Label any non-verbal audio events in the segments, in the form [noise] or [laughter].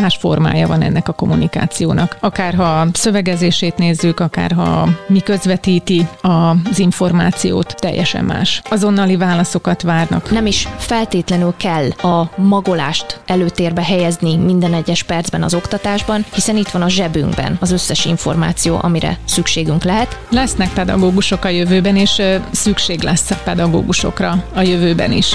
más formája van ennek a kommunikációnak. Akár ha szövegezését nézzük, akár ha mi közvetíti az információt, teljesen más. Azonnali válaszokat várnak. Nem is feltétlenül kell a magolást előtérbe helyezni minden egyes percben az oktatásban, hiszen itt van a zsebünkben az összes információ, amire szükségünk lehet. Lesznek pedagógusok a jövőben, és szükség lesz a pedagógusokra a jövőben is.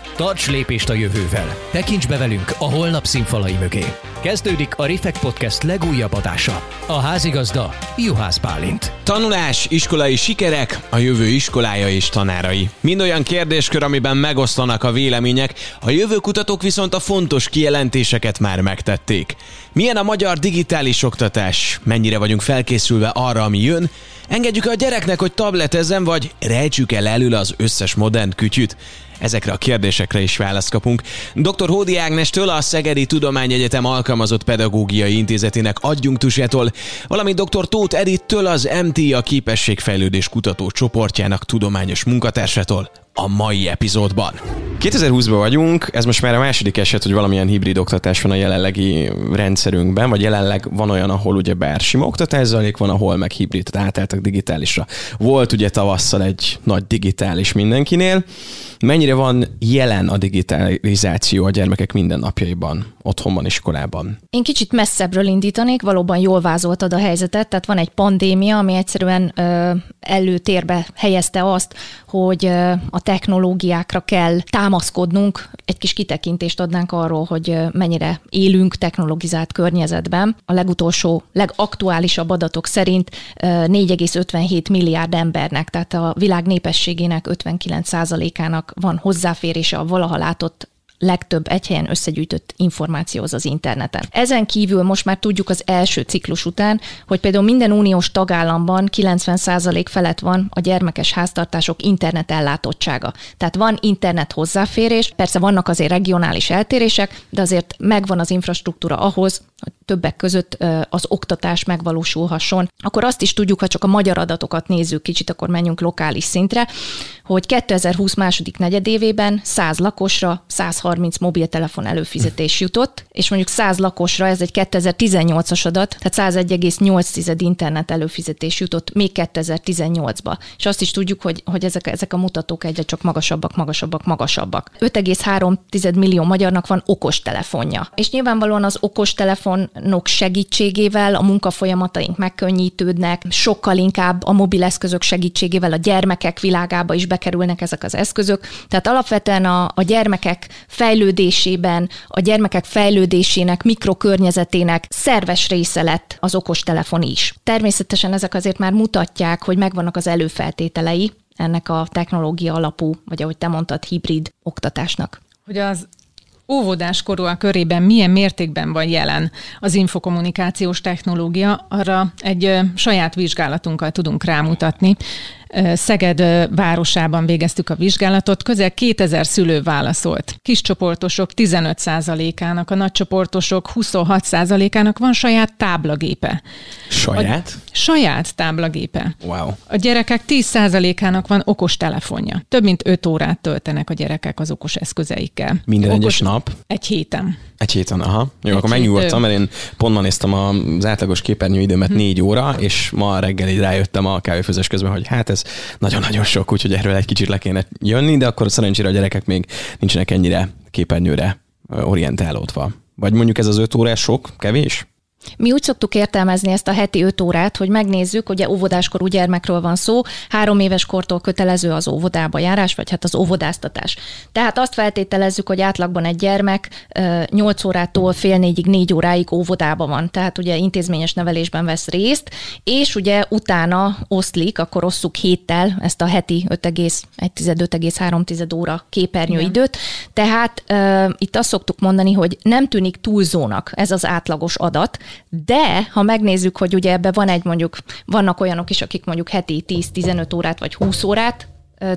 Tarts lépést a jövővel. Tekints be velünk a holnap színfalai mögé. Kezdődik a Refekt Podcast legújabb adása. A házigazda Juhász Bálint. Tanulás, iskolai sikerek, a jövő iskolája és tanárai. Mind olyan kérdéskör, amiben megosztanak a vélemények, a jövőkutatók viszont a fontos kijelentéseket már megtették. Milyen a magyar digitális oktatás? Mennyire vagyunk felkészülve arra, ami jön? Engedjük a gyereknek, hogy tabletezzen, vagy rejtsük el elől az összes modern kütyüt? Ezekre a kérdésekre is választ kapunk. Dr. Hódi Ágnestől a Szegedi Tudományegyetem alkalmazott pedagógiai intézetének adjunktusától, valamint dr. Tóth Edittől az MTA képességfejlődés kutató csoportjának tudományos munkatársától a mai epizódban. 2020-ban vagyunk, ez most már a második eset, hogy valamilyen hibrid oktatás van a jelenlegi rendszerünkben, vagy jelenleg van olyan, ahol ugye bár sima oktatás zajlik, van, ahol meg hibrid, tehát digitálisra. Volt ugye tavasszal egy nagy digitális mindenkinél. Mennyire van jelen a digitalizáció a gyermekek mindennapjaiban, otthonban, iskolában? Én kicsit messzebbről indítanék, valóban jól vázoltad a helyzetet, tehát van egy pandémia, ami egyszerűen ö, előtérbe helyezte azt, hogy ö, a technológiákra kell támaszkodnunk, egy kis kitekintést adnánk arról, hogy mennyire élünk technologizált környezetben. A legutolsó, legaktuálisabb adatok szerint 4,57 milliárd embernek, tehát a világ népességének 59%-ának van hozzáférése a valaha látott legtöbb egy helyen összegyűjtött információhoz az interneten. Ezen kívül most már tudjuk az első ciklus után, hogy például minden uniós tagállamban 90% felett van a gyermekes háztartások internet ellátottsága. Tehát van internet hozzáférés, persze vannak azért regionális eltérések, de azért megvan az infrastruktúra ahhoz, hogy többek között az oktatás megvalósulhasson. Akkor azt is tudjuk, ha csak a magyar adatokat nézzük kicsit, akkor menjünk lokális szintre, hogy 2020 második negyedévében 100 lakosra 130 mobiltelefon előfizetés jutott, és mondjuk 100 lakosra, ez egy 2018-as adat, tehát 101,8 internet előfizetés jutott még 2018-ba. És azt is tudjuk, hogy, hogy ezek, ezek a mutatók egyre csak magasabbak, magasabbak, magasabbak. 5,3 millió magyarnak van okos telefonja. És nyilvánvalóan az okos telefonok segítségével a munkafolyamataink megkönnyítődnek, sokkal inkább a mobileszközök segítségével a gyermekek világába is bekerülnek ezek az eszközök. Tehát alapvetően a, a gyermekek fejlődésében, a gyermekek fejlődésének, mikrokörnyezetének szerves része lett az okostelefon is. Természetesen ezek azért már mutatják, hogy megvannak az előfeltételei ennek a technológia alapú, vagy ahogy te mondtad, hibrid oktatásnak. Hogy az óvodás korúak körében milyen mértékben van jelen az infokommunikációs technológia, arra egy saját vizsgálatunkkal tudunk rámutatni. Szeged városában végeztük a vizsgálatot, közel 2000 szülő válaszolt. Kiscsoportosok 15%-ának, a nagycsoportosok 26%-ának van saját táblagépe. Saját? A saját táblagépe. Wow. A gyerekek 10%-ának van okos telefonja. Több mint 5 órát töltenek a gyerekek az okos eszközeikkel. Minden okos... egyes nap? Egy héten. Egy héten, aha. Jó, egy akkor megnyugodtam, mert én pont ma néztem az átlagos képernyőidőmet hm. négy óra, és ma reggel így rájöttem a kávéfőzés közben, hogy hát ez nagyon-nagyon sok, úgyhogy erről egy kicsit le kéne jönni, de akkor szerencsére a gyerekek még nincsenek ennyire képernyőre orientálódva. Vagy mondjuk ez az öt órás sok, kevés? Mi úgy szoktuk értelmezni ezt a heti öt órát, hogy megnézzük, ugye óvodáskorú gyermekről van szó, három éves kortól kötelező az óvodába járás, vagy hát az óvodáztatás. Tehát azt feltételezzük, hogy átlagban egy gyermek 8 órától fél négyig, négy óráig óvodába van, tehát ugye intézményes nevelésben vesz részt, és ugye utána oszlik, akkor osszuk héttel ezt a heti 5,1-5,3 óra képernyőidőt. Tehát uh, itt azt szoktuk mondani, hogy nem tűnik túlzónak ez az átlagos adat, de ha megnézzük, hogy ugye ebbe van egy mondjuk, vannak olyanok is, akik mondjuk heti 10-15 órát vagy 20 órát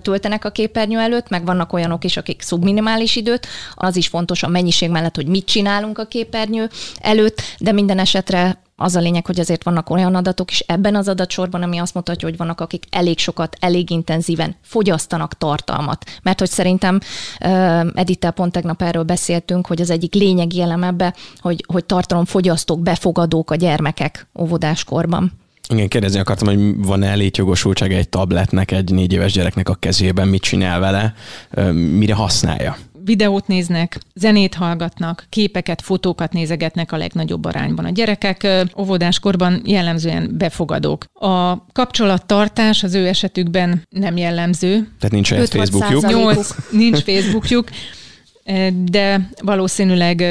töltenek a képernyő előtt, meg vannak olyanok is, akik szubminimális időt. Az is fontos a mennyiség mellett, hogy mit csinálunk a képernyő előtt, de minden esetre az a lényeg, hogy azért vannak olyan adatok is ebben az adatsorban, ami azt mutatja, hogy vannak, akik elég sokat, elég intenzíven fogyasztanak tartalmat. Mert hogy szerintem uh, Edittel pont tegnap erről beszéltünk, hogy az egyik lényegi elem ebbe, hogy, hogy tartalomfogyasztók, befogadók a gyermekek óvodáskorban. Igen, kérdezni akartam, hogy van-e létjogosultság egy tabletnek, egy négy éves gyereknek a kezében, mit csinál vele, mire használja? Videót néznek, zenét hallgatnak, képeket, fotókat nézegetnek a legnagyobb arányban. A gyerekek óvodáskorban jellemzően befogadók. A kapcsolattartás az ő esetükben nem jellemző. Tehát nincs egy Facebookjuk? 8, nincs Facebookjuk de valószínűleg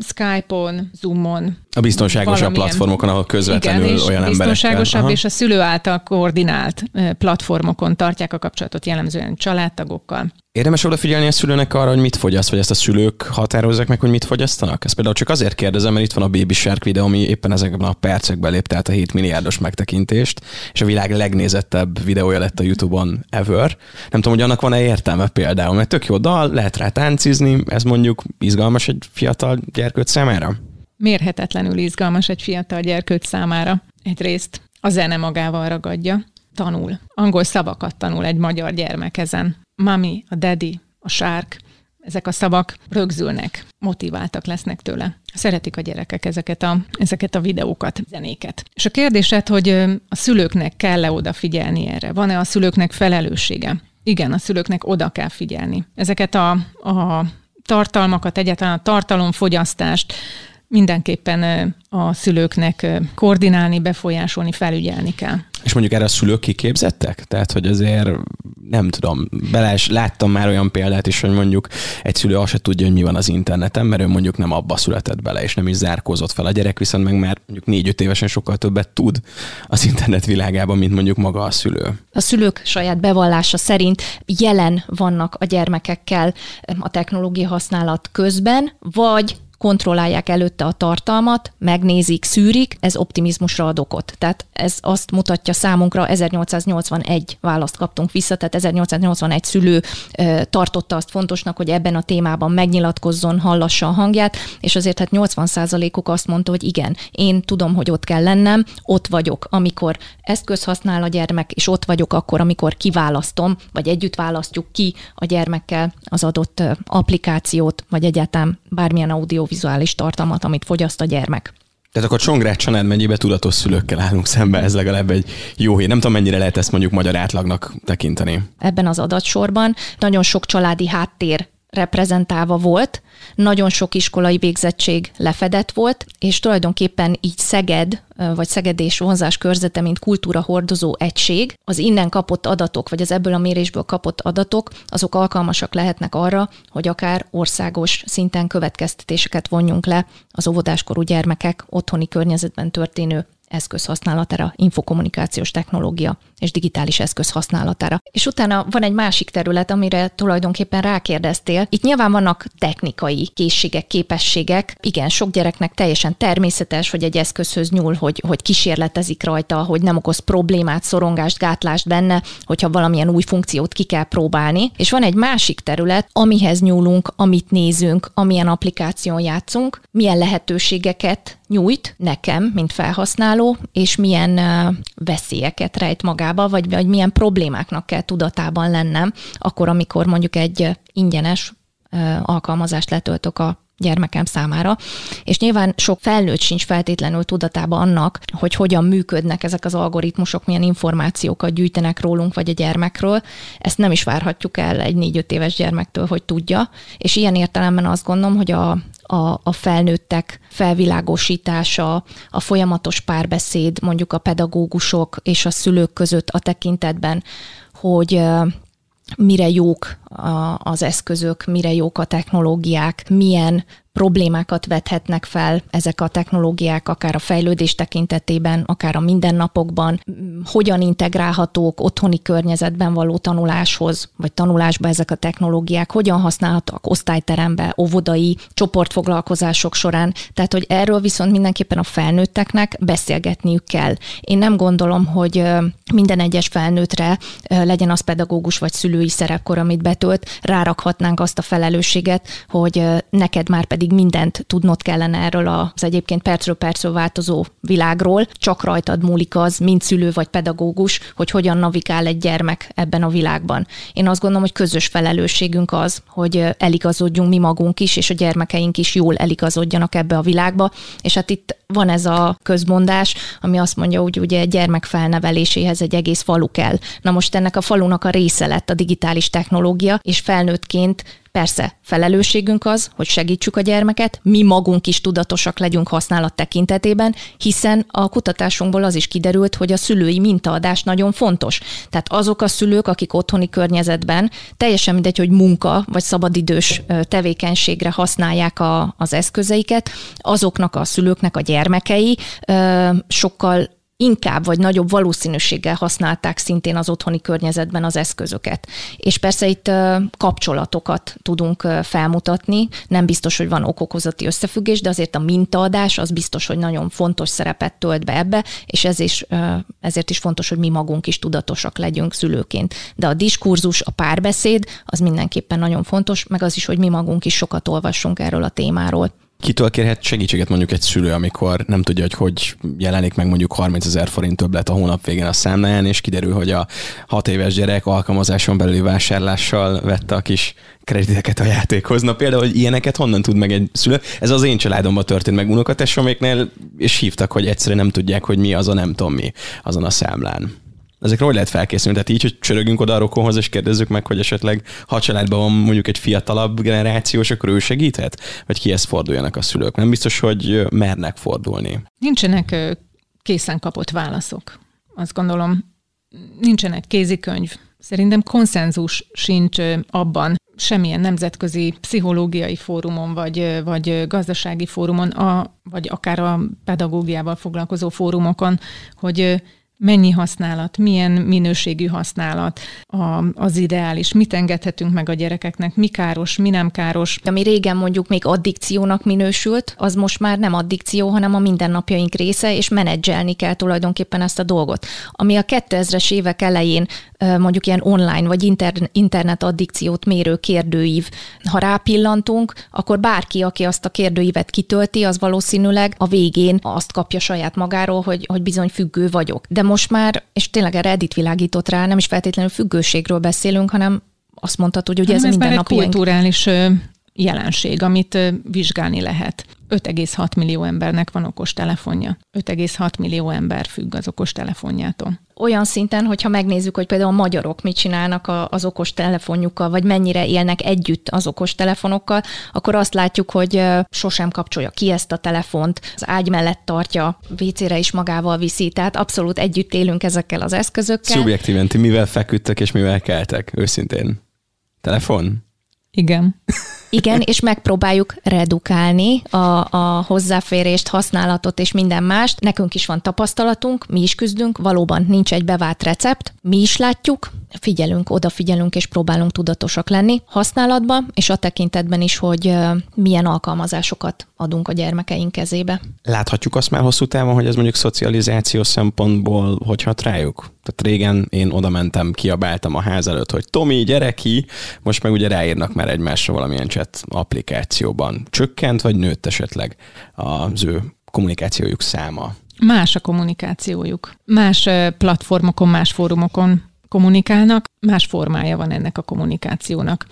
Skype-on, Zoom-on. A biztonságosabb platformokon, ahol közvetlenül igen, olyan emberekkel. biztonságosabb, Aha. és a szülő által koordinált platformokon tartják a kapcsolatot jellemzően családtagokkal. Érdemes odafigyelni a szülőnek arra, hogy mit fogyaszt, vagy ezt a szülők határozzák meg, hogy mit fogyasztanak? Ezt például csak azért kérdezem, mert itt van a Baby Shark videó, ami éppen ezekben a percekben lépte át a 7 milliárdos megtekintést, és a világ legnézettebb videója lett a YouTube-on ever. Nem tudom, hogy annak van-e értelme például, mert tök jó dal, lehet rá táncizni, ez mondjuk izgalmas egy fiatal gyerkőt számára? Mérhetetlenül izgalmas egy fiatal gyerkőt számára. Egyrészt a zene magával ragadja, tanul. Angol szavakat tanul egy magyar gyermek ezen mami, a daddy, a sárk, ezek a szavak rögzülnek, motiváltak lesznek tőle. Szeretik a gyerekek ezeket a, ezeket a videókat, zenéket. És a kérdésed, hogy a szülőknek kell-e odafigyelni erre? Van-e a szülőknek felelőssége? Igen, a szülőknek oda kell figyelni. Ezeket a, a tartalmakat, egyáltalán a tartalomfogyasztást mindenképpen a szülőknek koordinálni, befolyásolni, felügyelni kell. És mondjuk erre a szülők kiképzettek? Tehát, hogy azért nem tudom, bele is láttam már olyan példát is, hogy mondjuk egy szülő azt se tudja, hogy mi van az interneten, mert ő mondjuk nem abba született bele, és nem is zárkózott fel. A gyerek viszont meg már mondjuk négy-öt évesen sokkal többet tud az internet világában, mint mondjuk maga a szülő. A szülők saját bevallása szerint jelen vannak a gyermekekkel a technológia használat közben, vagy kontrollálják előtte a tartalmat, megnézik, szűrik, ez optimizmusra ad okot. Tehát ez azt mutatja számunkra, 1881 választ kaptunk vissza, tehát 1881 szülő tartotta azt fontosnak, hogy ebben a témában megnyilatkozzon, hallassa a hangját, és azért hát 80%-uk azt mondta, hogy igen, én tudom, hogy ott kell lennem, ott vagyok, amikor eszköz használ a gyermek, és ott vagyok akkor, amikor kiválasztom, vagy együtt választjuk ki a gyermekkel az adott applikációt, vagy egyáltalán bármilyen audiovizuális tartalmat, amit fogyaszt a gyermek. Tehát akkor Csongrád Csanád mennyibe tudatos szülőkkel állunk szembe, ez legalább egy jó hír. Nem tudom, mennyire lehet ezt mondjuk magyar átlagnak tekinteni. Ebben az adatsorban nagyon sok családi háttér reprezentálva volt, nagyon sok iskolai végzettség lefedett volt, és tulajdonképpen így Szeged, vagy Szeged és vonzás körzete, mint kultúra hordozó egység, az innen kapott adatok, vagy az ebből a mérésből kapott adatok, azok alkalmasak lehetnek arra, hogy akár országos szinten következtetéseket vonjunk le az óvodáskorú gyermekek otthoni környezetben történő eszköz használatára, infokommunikációs technológia és digitális eszköz használatára. És utána van egy másik terület, amire tulajdonképpen rákérdeztél. Itt nyilván vannak technikai készségek, képességek. Igen, sok gyereknek teljesen természetes, hogy egy eszközhöz nyúl, hogy, hogy kísérletezik rajta, hogy nem okoz problémát, szorongást, gátlást benne, hogyha valamilyen új funkciót ki kell próbálni. És van egy másik terület, amihez nyúlunk, amit nézünk, amilyen applikáción játszunk, milyen lehetőségeket nyújt nekem, mint felhasználó, és milyen veszélyeket rejt magába, vagy, vagy milyen problémáknak kell tudatában lennem, akkor, amikor mondjuk egy ingyenes alkalmazást letöltök a gyermekem számára, és nyilván sok felnőtt sincs feltétlenül tudatában annak, hogy hogyan működnek ezek az algoritmusok, milyen információkat gyűjtenek rólunk vagy a gyermekről. Ezt nem is várhatjuk el egy négy-öt éves gyermektől, hogy tudja, és ilyen értelemben azt gondolom, hogy a, a, a felnőttek felvilágosítása, a folyamatos párbeszéd mondjuk a pedagógusok és a szülők között a tekintetben, hogy mire jók az eszközök, mire jók a technológiák, milyen problémákat vethetnek fel ezek a technológiák, akár a fejlődés tekintetében, akár a mindennapokban, hogyan integrálhatók otthoni környezetben való tanuláshoz, vagy tanulásba ezek a technológiák, hogyan használhatók osztályterembe, óvodai csoportfoglalkozások során. Tehát, hogy erről viszont mindenképpen a felnőtteknek beszélgetniük kell. Én nem gondolom, hogy minden egyes felnőttre legyen az pedagógus vagy szülői szerepkor, amit betölt, rárakhatnánk azt a felelősséget, hogy neked már pedig mindent tudnod kellene erről az egyébként percről percről változó világról, csak rajtad múlik az, mint szülő vagy pedagógus, hogy hogyan navigál egy gyermek ebben a világban. Én azt gondolom, hogy közös felelősségünk az, hogy eligazodjunk mi magunk is, és a gyermekeink is jól eligazodjanak ebbe a világba, és hát itt van ez a közmondás, ami azt mondja, hogy ugye gyermek felneveléséhez egy egész falu kell. Na most ennek a falunak a része lett a digitális technológia, és felnőttként Persze, felelősségünk az, hogy segítsük a gyermeket, mi magunk is tudatosak legyünk használat tekintetében, hiszen a kutatásunkból az is kiderült, hogy a szülői mintaadás nagyon fontos. Tehát azok a szülők, akik otthoni környezetben, teljesen mindegy, hogy munka vagy szabadidős tevékenységre használják a, az eszközeiket, azoknak a szülőknek a gyermekei sokkal inkább vagy nagyobb valószínűséggel használták szintén az otthoni környezetben az eszközöket. És persze itt kapcsolatokat tudunk felmutatni, nem biztos, hogy van okokozati összefüggés, de azért a mintaadás az biztos, hogy nagyon fontos szerepet tölt be ebbe, és ez is, ezért is fontos, hogy mi magunk is tudatosak legyünk szülőként. De a diskurzus, a párbeszéd az mindenképpen nagyon fontos, meg az is, hogy mi magunk is sokat olvassunk erről a témáról. Kitől kérhet segítséget mondjuk egy szülő, amikor nem tudja, hogy hogy jelenik meg mondjuk 30 ezer forint többlet a hónap végén a számláján, és kiderül, hogy a hat éves gyerek alkalmazáson belüli vásárlással vette a kis krediteket a játékhoz. Na például, hogy ilyeneket honnan tud meg egy szülő? Ez az én családomban történt meg unokatestvéreknél, és hívtak, hogy egyszerűen nem tudják, hogy mi az a nem tudom mi azon a számlán. Ezekre hogy lehet felkészülni? Tehát így, hogy csörögünk oda a rokonhoz, és kérdezzük meg, hogy esetleg ha családban van mondjuk egy fiatalabb generációs, akkor ő segíthet? Vagy kihez forduljanak a szülők? Nem biztos, hogy mernek fordulni. Nincsenek készen kapott válaszok. Azt gondolom, nincsen egy kézikönyv. Szerintem konszenzus sincs abban, semmilyen nemzetközi pszichológiai fórumon, vagy, vagy gazdasági fórumon, a, vagy akár a pedagógiával foglalkozó fórumokon, hogy mennyi használat, milyen minőségű használat a, az ideális, mit engedhetünk meg a gyerekeknek, mi káros, mi nem káros. Ami régen mondjuk még addikciónak minősült, az most már nem addikció, hanem a mindennapjaink része, és menedzselni kell tulajdonképpen ezt a dolgot. Ami a 2000-es évek elején mondjuk ilyen online vagy internet addikciót mérő kérdőív, ha rápillantunk, akkor bárki, aki azt a kérdőívet kitölti, az valószínűleg a végén azt kapja saját magáról, hogy, hogy bizony függő vagyok. De most már, és tényleg erre Edith világított rá, nem is feltétlenül függőségről beszélünk, hanem azt mondhatod, hogy ez, ez minden napi kulturális jelenség, amit vizsgálni lehet. 5,6 millió embernek van okos telefonja. 5,6 millió ember függ az okos telefonjától. Olyan szinten, hogyha megnézzük, hogy például a magyarok mit csinálnak az okos telefonjukkal, vagy mennyire élnek együtt az okos telefonokkal, akkor azt látjuk, hogy sosem kapcsolja ki ezt a telefont, az ágy mellett tartja, WC-re is magával viszi, tehát abszolút együtt élünk ezekkel az eszközökkel. Szubjektíven, ti mivel feküdtek és mivel keltek, őszintén? Telefon? Igen. [laughs] Igen, és megpróbáljuk redukálni a, a hozzáférést, használatot és minden mást. Nekünk is van tapasztalatunk, mi is küzdünk, valóban nincs egy bevált recept, mi is látjuk, figyelünk, odafigyelünk és próbálunk tudatosak lenni használatban, és a tekintetben is, hogy milyen alkalmazásokat adunk a gyermekeink kezébe. Láthatjuk azt már hosszú távon, hogy ez mondjuk szocializáció szempontból hogy hat rájuk? Tehát régen én oda mentem, kiabáltam a ház előtt, hogy Tomi, gyere ki, most meg ugye ráírnak már egymásra valamilyen chat applikációban. Csökkent vagy nőtt esetleg az ő kommunikációjuk száma? Más a kommunikációjuk. Más platformokon, más fórumokon kommunikálnak, más formája van ennek a kommunikációnak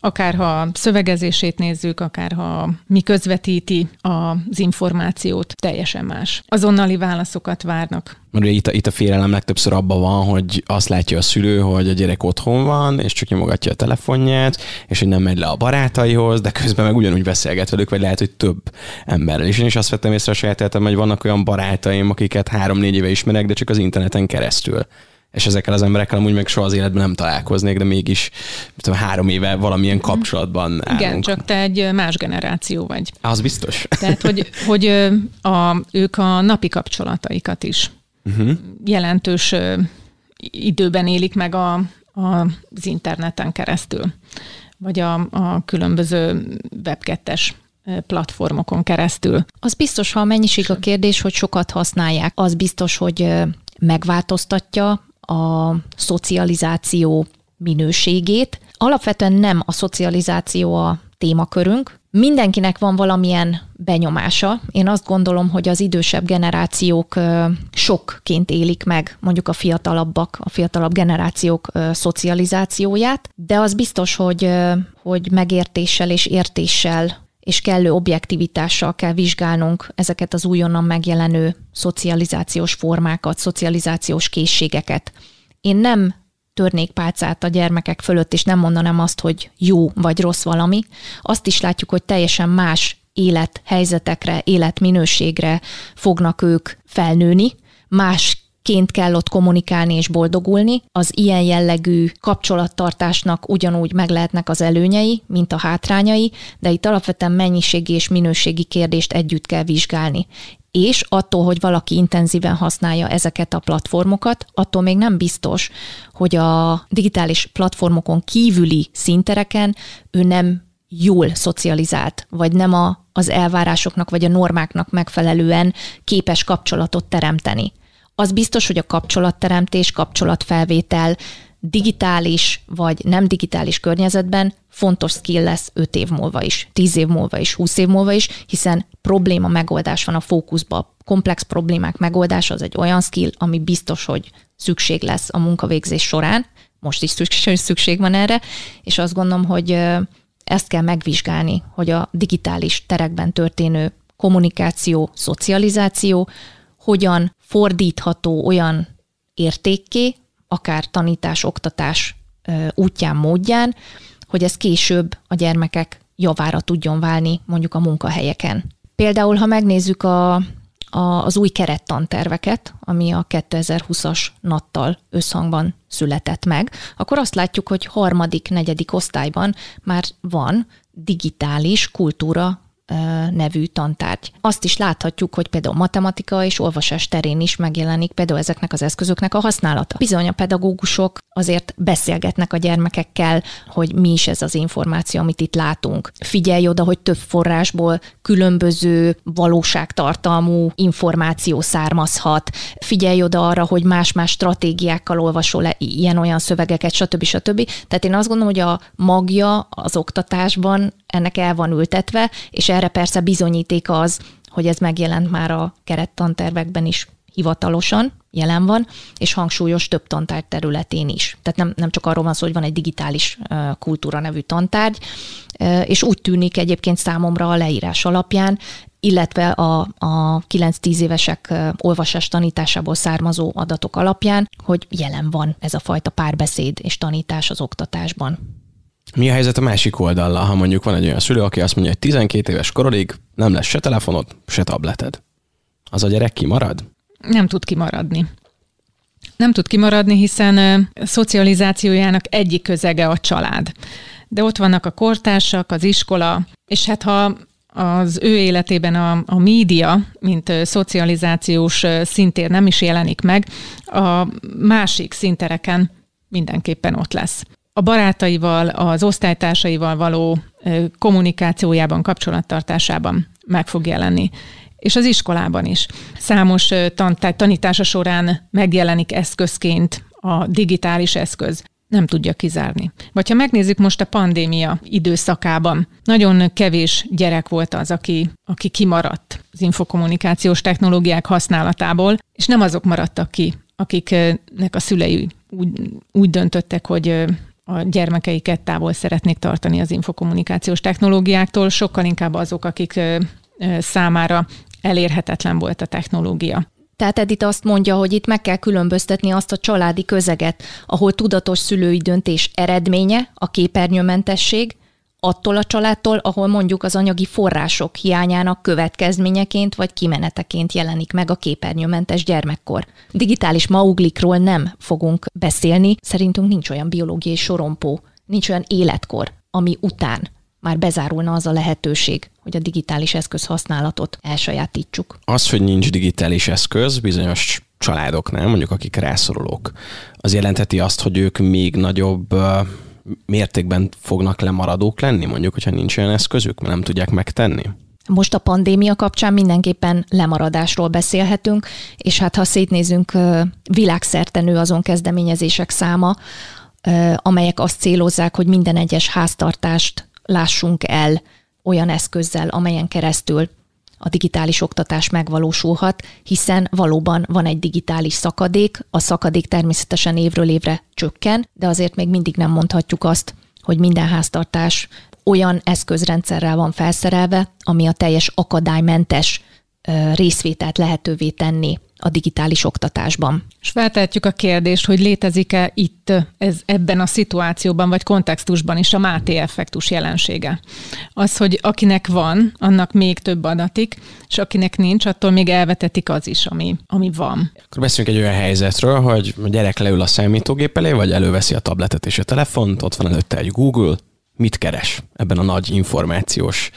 akár ha szövegezését nézzük, akár ha mi közvetíti az információt, teljesen más. Azonnali válaszokat várnak. Mert ugye itt a, itt a félelem legtöbbször abban van, hogy azt látja a szülő, hogy a gyerek otthon van, és csak nyomogatja a telefonját, és hogy nem megy le a barátaihoz, de közben meg ugyanúgy beszélget velük, vagy lehet, hogy több emberrel is. Én is azt vettem észre a saját életem, hogy vannak olyan barátaim, akiket három-négy éve ismerek, de csak az interneten keresztül és ezekkel az emberekkel amúgy meg soha az életben nem találkoznék, de mégis tudom, három éve valamilyen mhm. kapcsolatban állunk. Igen, csak te egy más generáció vagy. Az biztos. Tehát, hogy, [laughs] hogy a, ők a napi kapcsolataikat is uh-huh. jelentős időben élik meg a, a, az interneten keresztül, vagy a, a különböző webkettes platformokon keresztül. Az biztos, ha a mennyiség a kérdés, hogy sokat használják, az biztos, hogy megváltoztatja a szocializáció minőségét. Alapvetően nem a szocializáció a témakörünk, Mindenkinek van valamilyen benyomása. Én azt gondolom, hogy az idősebb generációk sokként élik meg mondjuk a fiatalabbak, a fiatalabb generációk szocializációját, de az biztos, hogy, hogy megértéssel és értéssel és kellő objektivitással kell vizsgálnunk ezeket az újonnan megjelenő szocializációs formákat, szocializációs készségeket. Én nem törnék pálcát a gyermekek fölött, és nem mondanám azt, hogy jó vagy rossz valami. Azt is látjuk, hogy teljesen más élethelyzetekre, életminőségre fognak ők felnőni, más ként kell ott kommunikálni és boldogulni. Az ilyen jellegű kapcsolattartásnak ugyanúgy meg lehetnek az előnyei, mint a hátrányai, de itt alapvetően mennyiségi és minőségi kérdést együtt kell vizsgálni és attól, hogy valaki intenzíven használja ezeket a platformokat, attól még nem biztos, hogy a digitális platformokon kívüli szintereken ő nem jól szocializált, vagy nem a, az elvárásoknak vagy a normáknak megfelelően képes kapcsolatot teremteni. Az biztos, hogy a kapcsolatteremtés, kapcsolatfelvétel digitális vagy nem digitális környezetben fontos skill lesz 5 év múlva is, 10 év múlva is, 20 év múlva is, hiszen probléma megoldás van a fókuszban. Komplex problémák megoldása az egy olyan skill, ami biztos, hogy szükség lesz a munkavégzés során, most is szükség van erre, és azt gondolom, hogy ezt kell megvizsgálni, hogy a digitális terekben történő kommunikáció, szocializáció hogyan fordítható olyan értékké, akár tanítás, oktatás útján, módján, hogy ez később a gyermekek javára tudjon válni mondjuk a munkahelyeken. Például, ha megnézzük a, a, az új kerettanterveket, ami a 2020-as nattal összhangban született meg, akkor azt látjuk, hogy harmadik, negyedik osztályban már van digitális kultúra nevű tantárgy. Azt is láthatjuk, hogy például matematika és olvasás terén is megjelenik például ezeknek az eszközöknek a használata. Bizony a pedagógusok azért beszélgetnek a gyermekekkel, hogy mi is ez az információ, amit itt látunk. Figyelj oda, hogy több forrásból különböző valóságtartalmú információ származhat. Figyelj oda arra, hogy más-más stratégiákkal olvasol le ilyen-olyan szövegeket, stb. stb. Tehát én azt gondolom, hogy a magja az oktatásban ennek el van ültetve, és erre persze bizonyíték az, hogy ez megjelent már a kerettantervekben is hivatalosan, jelen van, és hangsúlyos több tantárgy területén is. Tehát nem, nem csak arról van szó, hogy van egy digitális kultúra nevű tantárgy, és úgy tűnik egyébként számomra a leírás alapján, illetve a, a 9-10 évesek olvasás tanításából származó adatok alapján, hogy jelen van ez a fajta párbeszéd és tanítás az oktatásban. Mi a helyzet a másik oldallal, ha mondjuk van egy olyan szülő, aki azt mondja, hogy 12 éves korodig nem lesz se telefonod, se tableted. Az a gyerek kimarad? Nem tud kimaradni. Nem tud kimaradni, hiszen a szocializációjának egyik közege a család. De ott vannak a kortársak, az iskola, és hát ha az ő életében a, a média, mint szocializációs szintér nem is jelenik meg, a másik szintereken mindenképpen ott lesz a barátaival, az osztálytársaival való kommunikációjában, kapcsolattartásában meg fog jelenni. És az iskolában is. Számos tant- tanítása során megjelenik eszközként a digitális eszköz nem tudja kizárni. Vagy ha megnézzük most a pandémia időszakában, nagyon kevés gyerek volt az, aki, aki kimaradt az infokommunikációs technológiák használatából, és nem azok maradtak ki, akiknek a szülei úgy, úgy döntöttek, hogy a gyermekeiket távol szeretnék tartani az infokommunikációs technológiáktól, sokkal inkább azok, akik számára elérhetetlen volt a technológia. Tehát Edith azt mondja, hogy itt meg kell különböztetni azt a családi közeget, ahol tudatos szülői döntés eredménye, a képernyőmentesség, attól a családtól, ahol mondjuk az anyagi források hiányának következményeként vagy kimeneteként jelenik meg a képernyőmentes gyermekkor. Digitális mauglikról nem fogunk beszélni, szerintünk nincs olyan biológiai sorompó, nincs olyan életkor, ami után már bezárulna az a lehetőség, hogy a digitális eszköz használatot elsajátítsuk. Az, hogy nincs digitális eszköz, bizonyos családoknál, mondjuk akik rászorulók, az jelentheti azt, hogy ők még nagyobb mértékben fognak lemaradók lenni, mondjuk, hogyha nincs olyan eszközük, mert nem tudják megtenni? Most a pandémia kapcsán mindenképpen lemaradásról beszélhetünk, és hát ha szétnézünk, világszerte nő azon kezdeményezések száma, amelyek azt célozzák, hogy minden egyes háztartást lássunk el olyan eszközzel, amelyen keresztül a digitális oktatás megvalósulhat, hiszen valóban van egy digitális szakadék, a szakadék természetesen évről évre csökken, de azért még mindig nem mondhatjuk azt, hogy minden háztartás olyan eszközrendszerrel van felszerelve, ami a teljes akadálymentes részvételt lehetővé tenni a digitális oktatásban. És feltehetjük a kérdést, hogy létezik-e itt ez, ebben a szituációban vagy kontextusban is a Máté effektus jelensége. Az, hogy akinek van, annak még több adatik, és akinek nincs, attól még elvetetik az is, ami, ami van. Akkor beszéljünk egy olyan helyzetről, hogy a gyerek leül a számítógép elé, vagy előveszi a tabletet és a telefont, ott van előtte egy Google, mit keres ebben a nagy információs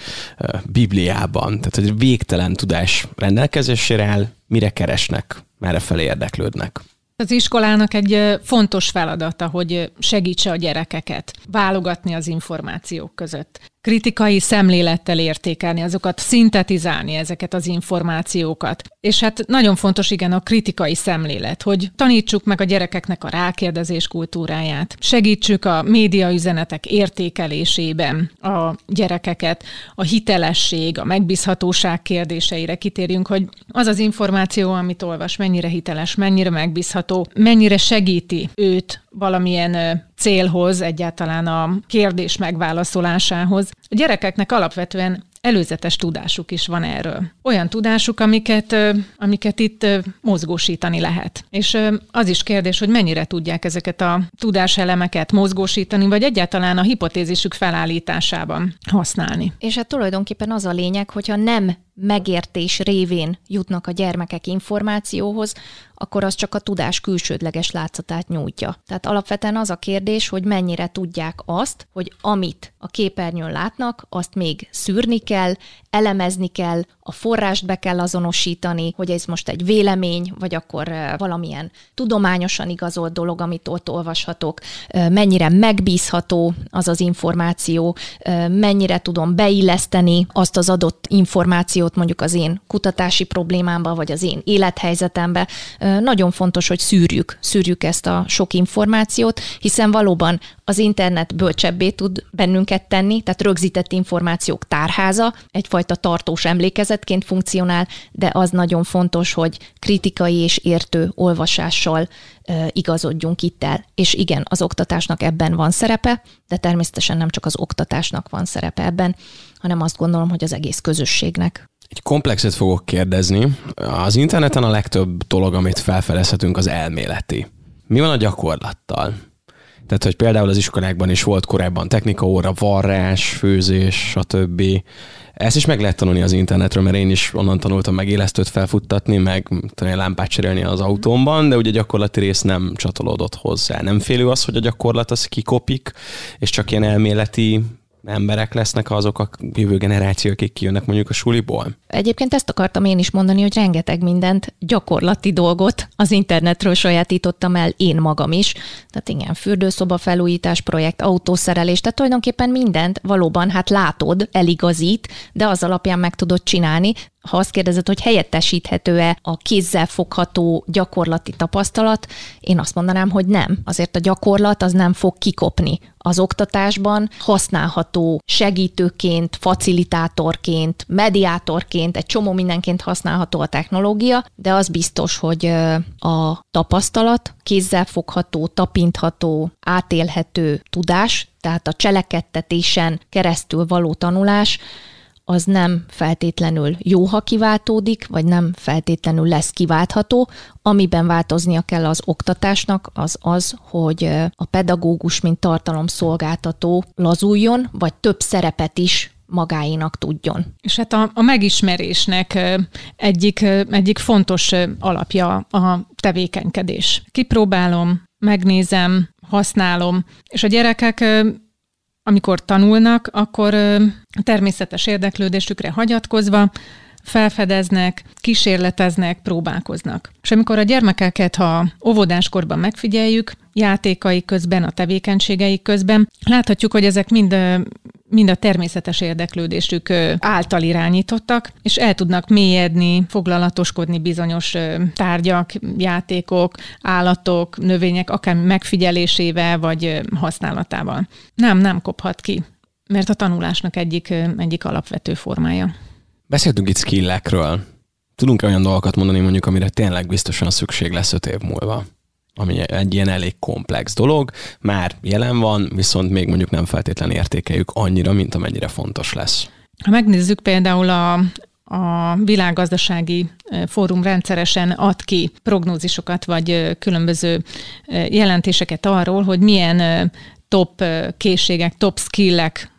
bibliában. Tehát, hogy végtelen tudás rendelkezésére áll, mire keresnek, merre felé érdeklődnek. Az iskolának egy fontos feladata, hogy segítse a gyerekeket válogatni az információk között kritikai szemlélettel értékelni, azokat szintetizálni ezeket az információkat. És hát nagyon fontos igen a kritikai szemlélet, hogy tanítsuk meg a gyerekeknek a rákérdezés kultúráját, segítsük a média üzenetek értékelésében a gyerekeket, a hitelesség, a megbízhatóság kérdéseire kitérjünk, hogy az az információ, amit olvas, mennyire hiteles, mennyire megbízható, mennyire segíti őt valamilyen célhoz, egyáltalán a kérdés megválaszolásához. A gyerekeknek alapvetően előzetes tudásuk is van erről. Olyan tudásuk, amiket, amiket itt mozgósítani lehet. És az is kérdés, hogy mennyire tudják ezeket a tudáselemeket mozgósítani, vagy egyáltalán a hipotézisük felállításában használni. És hát tulajdonképpen az a lényeg, hogyha nem megértés révén jutnak a gyermekek információhoz, akkor az csak a tudás külsődleges látszatát nyújtja. Tehát alapvetően az a kérdés, hogy mennyire tudják azt, hogy amit a képernyőn látnak, azt még szűrni kell, elemezni kell, a forrást be kell azonosítani, hogy ez most egy vélemény, vagy akkor valamilyen tudományosan igazolt dolog, amit ott olvashatok, mennyire megbízható az az információ, mennyire tudom beilleszteni azt az adott információt mondjuk az én kutatási problémámba, vagy az én élethelyzetembe. Nagyon fontos, hogy szűrjük, szűrjük ezt a sok információt, hiszen valóban az internet bölcsebbé tud bennünket tenni, tehát rögzített információk tárháza, egyfajta tartós emlékezetként funkcionál, de az nagyon fontos, hogy kritikai és értő olvasással igazodjunk itt el. És igen, az oktatásnak ebben van szerepe, de természetesen nem csak az oktatásnak van szerepe ebben, hanem azt gondolom, hogy az egész közösségnek. Egy komplexet fogok kérdezni. Az interneten a legtöbb dolog, amit felfedezhetünk, az elméleti. Mi van a gyakorlattal? Tehát, hogy például az iskolákban is volt korábban technika óra, varrás, főzés, stb. Ezt is meg lehet tanulni az internetről, mert én is onnan tanultam meg élesztőt felfuttatni, meg talán lámpát cserélni az autómban, de ugye a gyakorlati rész nem csatolódott hozzá. Nem félő az, hogy a gyakorlat az kikopik, és csak ilyen elméleti emberek lesznek azok a jövő generációk, akik kijönnek mondjuk a suliból? Egyébként ezt akartam én is mondani, hogy rengeteg mindent, gyakorlati dolgot az internetről sajátítottam el én magam is. Tehát igen, fürdőszoba felújítás projekt, autószerelés, tehát tulajdonképpen mindent valóban hát látod, eligazít, de az alapján meg tudod csinálni ha azt kérdezed, hogy helyettesíthető-e a kézzel fogható gyakorlati tapasztalat, én azt mondanám, hogy nem. Azért a gyakorlat az nem fog kikopni. Az oktatásban használható segítőként, facilitátorként, mediátorként, egy csomó mindenként használható a technológia, de az biztos, hogy a tapasztalat, kézzel fogható, tapintható, átélhető tudás, tehát a cselekedtetésen keresztül való tanulás, az nem feltétlenül jó, ha kiváltódik, vagy nem feltétlenül lesz kiváltható. Amiben változnia kell az oktatásnak, az az, hogy a pedagógus, mint tartalomszolgáltató lazuljon, vagy több szerepet is magáénak tudjon. És hát a, a megismerésnek egyik, egyik fontos alapja a tevékenykedés. Kipróbálom, megnézem, használom, és a gyerekek amikor tanulnak, akkor természetes érdeklődésükre hagyatkozva felfedeznek, kísérleteznek, próbálkoznak. És amikor a gyermekeket, ha óvodáskorban megfigyeljük, játékai közben, a tevékenységei közben, láthatjuk, hogy ezek mind mind a természetes érdeklődésük által irányítottak, és el tudnak mélyedni, foglalatoskodni bizonyos tárgyak, játékok, állatok, növények, akár megfigyelésével vagy használatával. Nem, nem kophat ki, mert a tanulásnak egyik, egyik alapvető formája. Beszéltünk itt skillekről. Tudunk-e olyan dolgokat mondani mondjuk, amire tényleg biztosan szükség lesz öt év múlva? ami egy ilyen elég komplex dolog, már jelen van, viszont még mondjuk nem feltétlenül értékeljük annyira, mint amennyire fontos lesz. Ha megnézzük például a, a világgazdasági fórum rendszeresen ad ki prognózisokat, vagy különböző jelentéseket arról, hogy milyen top készségek, top skillek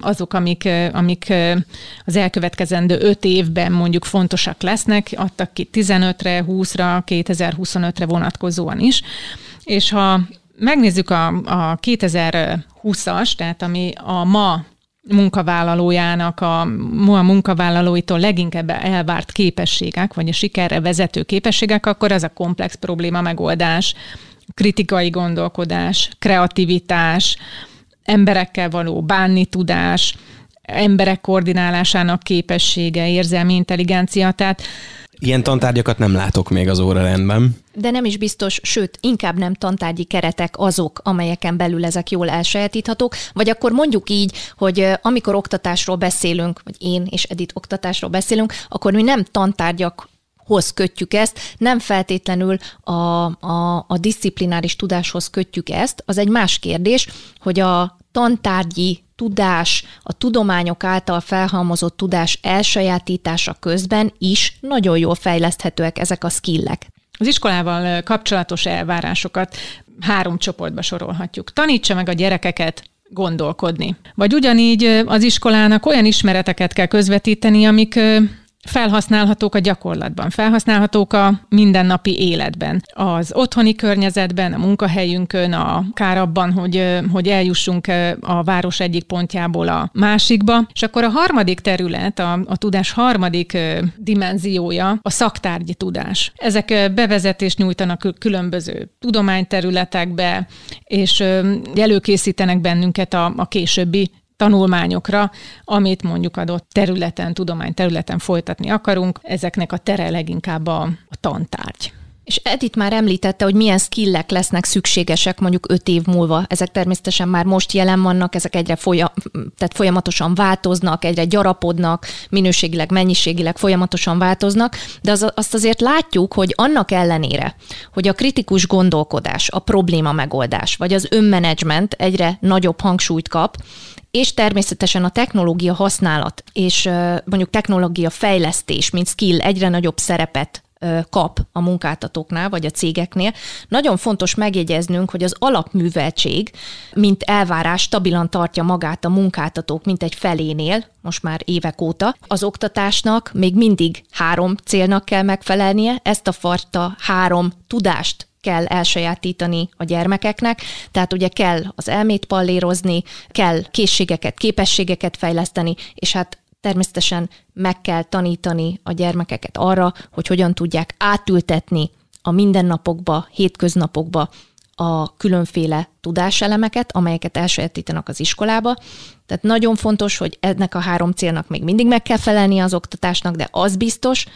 azok, amik, amik az elkövetkezendő öt évben mondjuk fontosak lesznek, adtak ki 15-re, 20-ra, 2025-re vonatkozóan is. És ha megnézzük a, a 2020-as, tehát ami a ma munkavállalójának, a, a munkavállalóitól leginkább elvárt képességek, vagy a sikerre vezető képességek, akkor az a komplex probléma megoldás, kritikai gondolkodás, kreativitás, emberekkel való bánni tudás, emberek koordinálásának képessége, érzelmi intelligencia, tehát Ilyen tantárgyakat nem látok még az órarendben. De nem is biztos, sőt, inkább nem tantárgyi keretek azok, amelyeken belül ezek jól elsajátíthatók, vagy akkor mondjuk így, hogy amikor oktatásról beszélünk, vagy én és Edith oktatásról beszélünk, akkor mi nem tantárgyak hoz kötjük ezt, nem feltétlenül a, a, a disziplináris tudáshoz kötjük ezt, az egy más kérdés, hogy a tantárgyi tudás, a tudományok által felhalmozott tudás elsajátítása közben is nagyon jól fejleszthetőek ezek a skillek. Az iskolával kapcsolatos elvárásokat három csoportba sorolhatjuk. Tanítsa meg a gyerekeket gondolkodni. Vagy ugyanígy az iskolának olyan ismereteket kell közvetíteni, amik felhasználhatók a gyakorlatban, felhasználhatók a mindennapi életben. Az otthoni környezetben, a munkahelyünkön, akár abban, hogy, hogy eljussunk a város egyik pontjából a másikba. És akkor a harmadik terület, a, a tudás harmadik dimenziója a szaktárgyi tudás. Ezek bevezetést nyújtanak különböző tudományterületekbe, és előkészítenek bennünket a, a későbbi tanulmányokra, amit mondjuk adott területen, tudomány területen folytatni akarunk. Ezeknek a tere leginkább a, a tantárgy. És Edith már említette, hogy milyen skillek lesznek szükségesek mondjuk öt év múlva. Ezek természetesen már most jelen vannak, ezek egyre folyam, tehát folyamatosan változnak, egyre gyarapodnak, minőségileg, mennyiségileg folyamatosan változnak, de az, azt azért látjuk, hogy annak ellenére, hogy a kritikus gondolkodás, a probléma megoldás, vagy az önmenedzsment egyre nagyobb hangsúlyt kap, és természetesen a technológia használat és mondjuk technológia fejlesztés, mint skill egyre nagyobb szerepet kap a munkáltatóknál, vagy a cégeknél. Nagyon fontos megjegyeznünk, hogy az alapműveltség, mint elvárás stabilan tartja magát a munkáltatók, mint egy felénél, most már évek óta. Az oktatásnak még mindig három célnak kell megfelelnie, ezt a farta három tudást kell elsajátítani a gyermekeknek, tehát ugye kell az elmét pallérozni, kell készségeket, képességeket fejleszteni, és hát természetesen meg kell tanítani a gyermekeket arra, hogy hogyan tudják átültetni a mindennapokba, hétköznapokba a különféle tudáselemeket, amelyeket elsajátítanak az iskolába. Tehát nagyon fontos, hogy ennek a három célnak még mindig meg kell felelni az oktatásnak, de az biztos,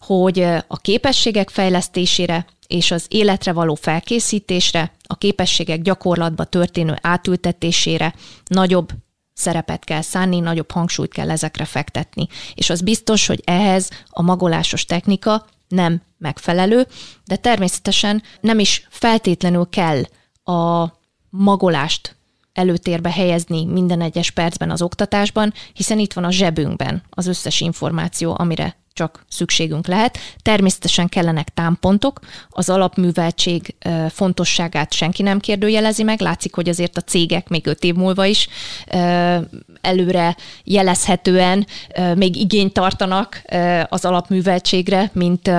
hogy a képességek fejlesztésére és az életre való felkészítésre, a képességek gyakorlatba történő átültetésére nagyobb szerepet kell szánni, nagyobb hangsúlyt kell ezekre fektetni. És az biztos, hogy ehhez a magolásos technika nem megfelelő, de természetesen nem is feltétlenül kell a magolást előtérbe helyezni minden egyes percben az oktatásban, hiszen itt van a zsebünkben az összes információ, amire csak szükségünk lehet. Természetesen kellenek támpontok, az alapműveltség fontosságát senki nem kérdőjelezi meg, látszik, hogy azért a cégek még öt év múlva is előre jelezhetően még igényt tartanak az alapműveltségre, mint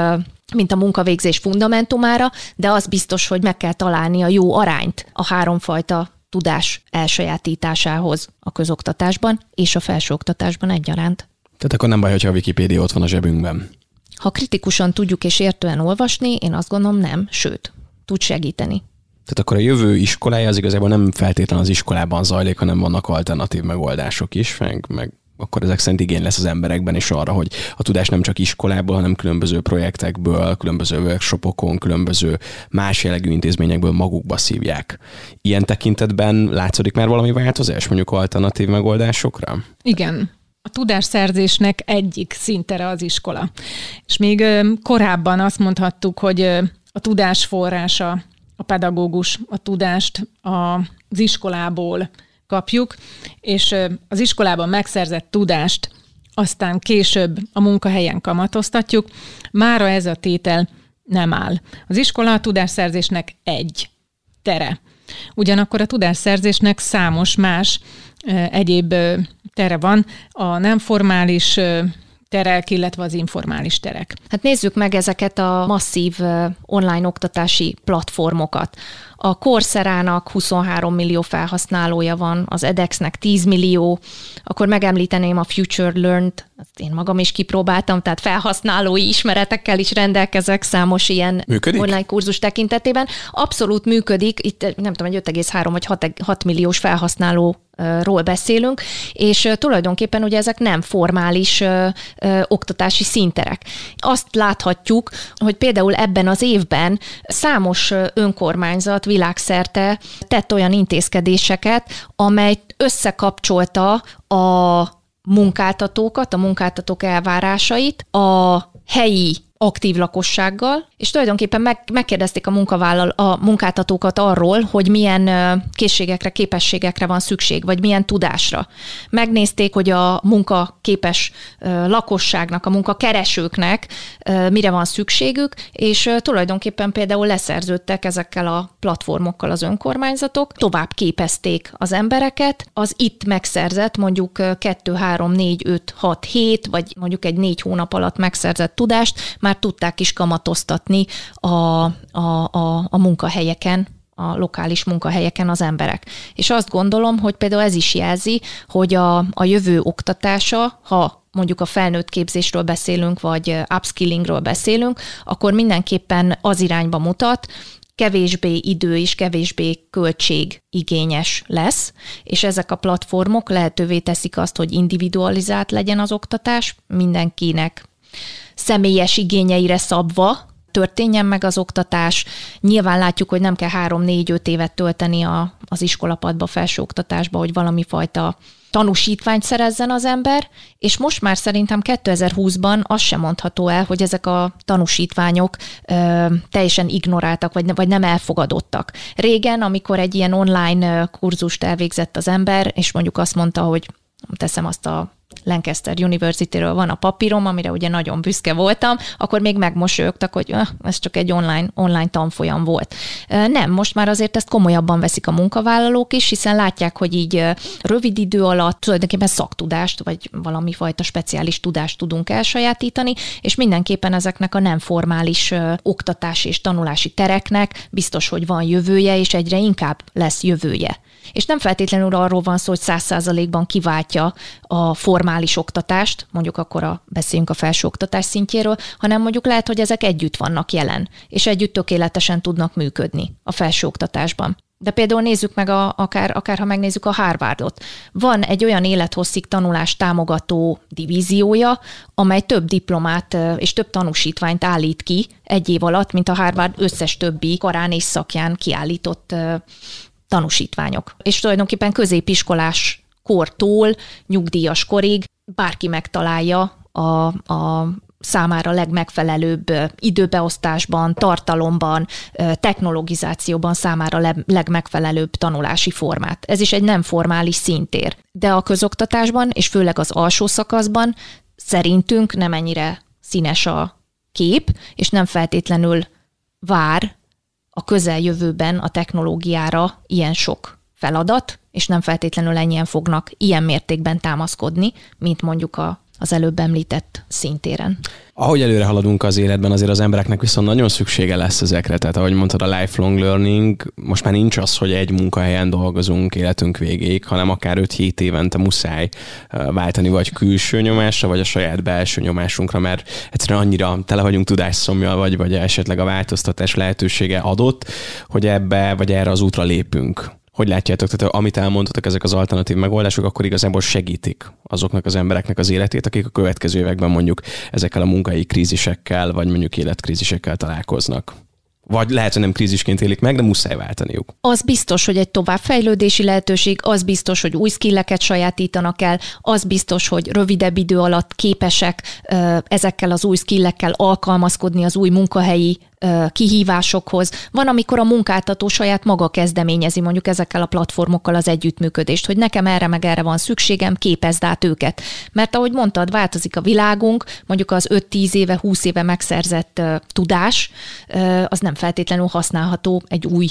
mint a munkavégzés fundamentumára, de az biztos, hogy meg kell találni a jó arányt a háromfajta tudás elsajátításához a közoktatásban és a felsőoktatásban egyaránt. Tehát akkor nem baj, hogyha a Wikipédia ott van a zsebünkben. Ha kritikusan tudjuk és értően olvasni, én azt gondolom nem, sőt, tud segíteni. Tehát akkor a jövő iskolája az igazából nem feltétlen az iskolában zajlik, hanem vannak alternatív megoldások is, meg, meg akkor ezek szerint igény lesz az emberekben is arra, hogy a tudás nem csak iskolából, hanem különböző projektekből, különböző workshopokon, különböző más jellegű intézményekből magukba szívják. Ilyen tekintetben látszódik már valami változás mondjuk alternatív megoldásokra? Igen, a tudásszerzésnek egyik szintere az iskola. És még korábban azt mondhattuk, hogy a tudás forrása a pedagógus, a tudást az iskolából kapjuk, és az iskolában megszerzett tudást aztán később a munkahelyen kamatoztatjuk. Mára ez a tétel nem áll. Az iskola a tudásszerzésnek egy tere. Ugyanakkor a tudásszerzésnek számos más egyéb tere van. A nem formális terek, illetve az informális terek. Hát nézzük meg ezeket a masszív online oktatási platformokat. A Corserának 23 millió felhasználója van, az edexnek 10 millió, akkor megemlíteném a Future Learned, azt én magam is kipróbáltam, tehát felhasználói ismeretekkel is rendelkezek számos ilyen működik? online kurzus tekintetében. Abszolút működik, itt nem tudom, egy 5,3 vagy 6, 6 milliós felhasználó ról beszélünk, és tulajdonképpen ugye ezek nem formális ö, ö, oktatási szinterek. Azt láthatjuk, hogy például ebben az évben számos önkormányzat világszerte tett olyan intézkedéseket, amely összekapcsolta a munkáltatókat, a munkáltatók elvárásait, a helyi aktív lakossággal, és tulajdonképpen meg, megkérdezték a, munkavállal, a munkáltatókat arról, hogy milyen készségekre, képességekre van szükség, vagy milyen tudásra. Megnézték, hogy a munkaképes lakosságnak, a munkakeresőknek mire van szükségük, és tulajdonképpen például leszerződtek ezekkel a platformokkal az önkormányzatok, tovább képezték az embereket, az itt megszerzett mondjuk 2, 3, 4, 5, 6, 7, vagy mondjuk egy négy hónap alatt megszerzett tudást már tudták is kamatoztatni a, a, a, a munkahelyeken, a lokális munkahelyeken az emberek. És azt gondolom, hogy például ez is jelzi, hogy a, a jövő oktatása, ha mondjuk a felnőtt képzésről beszélünk, vagy upskillingről beszélünk, akkor mindenképpen az irányba mutat, kevésbé idő és kevésbé költség igényes lesz, és ezek a platformok lehetővé teszik azt, hogy individualizált legyen az oktatás, mindenkinek személyes igényeire szabva történjen meg az oktatás. Nyilván látjuk, hogy nem kell három-négy-öt évet tölteni a, az iskolapadba, felsőoktatásba, hogy valami fajta tanúsítványt szerezzen az ember, és most már szerintem 2020-ban az sem mondható el, hogy ezek a tanúsítványok ö, teljesen ignoráltak, vagy, vagy nem elfogadottak. Régen, amikor egy ilyen online kurzust elvégzett az ember, és mondjuk azt mondta, hogy teszem azt a Lancaster University-ről van a papírom, amire ugye nagyon büszke voltam, akkor még megmosolyogtak, hogy ah, ez csak egy online, online tanfolyam volt. Nem, most már azért ezt komolyabban veszik a munkavállalók is, hiszen látják, hogy így rövid idő alatt tulajdonképpen szaktudást, vagy valami fajta speciális tudást tudunk elsajátítani, és mindenképpen ezeknek a nem formális oktatási és tanulási tereknek biztos, hogy van jövője, és egyre inkább lesz jövője. És nem feltétlenül arról van szó, hogy száz százalékban kiváltja a formális oktatást, mondjuk akkor a, beszéljünk a felsőoktatás szintjéről, hanem mondjuk lehet, hogy ezek együtt vannak jelen, és együtt tökéletesen tudnak működni a felsőoktatásban. De például nézzük meg, a, akár, akár ha megnézzük a Harvardot. Van egy olyan élethosszig tanulás támogató divíziója, amely több diplomát és több tanúsítványt állít ki egy év alatt, mint a Harvard összes többi karán és szakján kiállított tanúsítványok. És tulajdonképpen középiskolás kortól nyugdíjas korig bárki megtalálja a, a számára legmegfelelőbb időbeosztásban, tartalomban, technologizációban számára legmegfelelőbb tanulási formát. Ez is egy nem formális szintér. De a közoktatásban, és főleg az alsó szakaszban szerintünk nem ennyire színes a kép, és nem feltétlenül vár a közeljövőben a technológiára ilyen sok feladat, és nem feltétlenül ennyien fognak ilyen mértékben támaszkodni, mint mondjuk a az előbb említett szintéren. Ahogy előre haladunk az életben, azért az embereknek viszont nagyon szüksége lesz ezekre. Tehát ahogy mondtad, a lifelong learning, most már nincs az, hogy egy munkahelyen dolgozunk életünk végéig, hanem akár 5-7 évente muszáj váltani vagy külső nyomásra, vagy a saját belső nyomásunkra, mert egyszerűen annyira tele vagyunk tudásszomjal, vagy, vagy esetleg a változtatás lehetősége adott, hogy ebbe vagy erre az útra lépünk. Hogy látjátok, tehát amit elmondtatok, ezek az alternatív megoldások akkor igazából segítik azoknak az embereknek az életét, akik a következő években mondjuk ezekkel a munkai krízisekkel, vagy mondjuk életkrízisekkel találkoznak vagy lehet, hogy nem krízisként élik meg, de muszáj váltaniuk. Az biztos, hogy egy továbbfejlődési lehetőség, az biztos, hogy új skilleket sajátítanak el, az biztos, hogy rövidebb idő alatt képesek ezekkel az új skillekkel alkalmazkodni az új munkahelyi kihívásokhoz. Van, amikor a munkáltató saját maga kezdeményezi mondjuk ezekkel a platformokkal az együttműködést, hogy nekem erre meg erre van szükségem, képezd át őket. Mert ahogy mondtad, változik a világunk, mondjuk az 5-10 éve, 20 éve megszerzett tudás, az nem feltétlenül használható egy új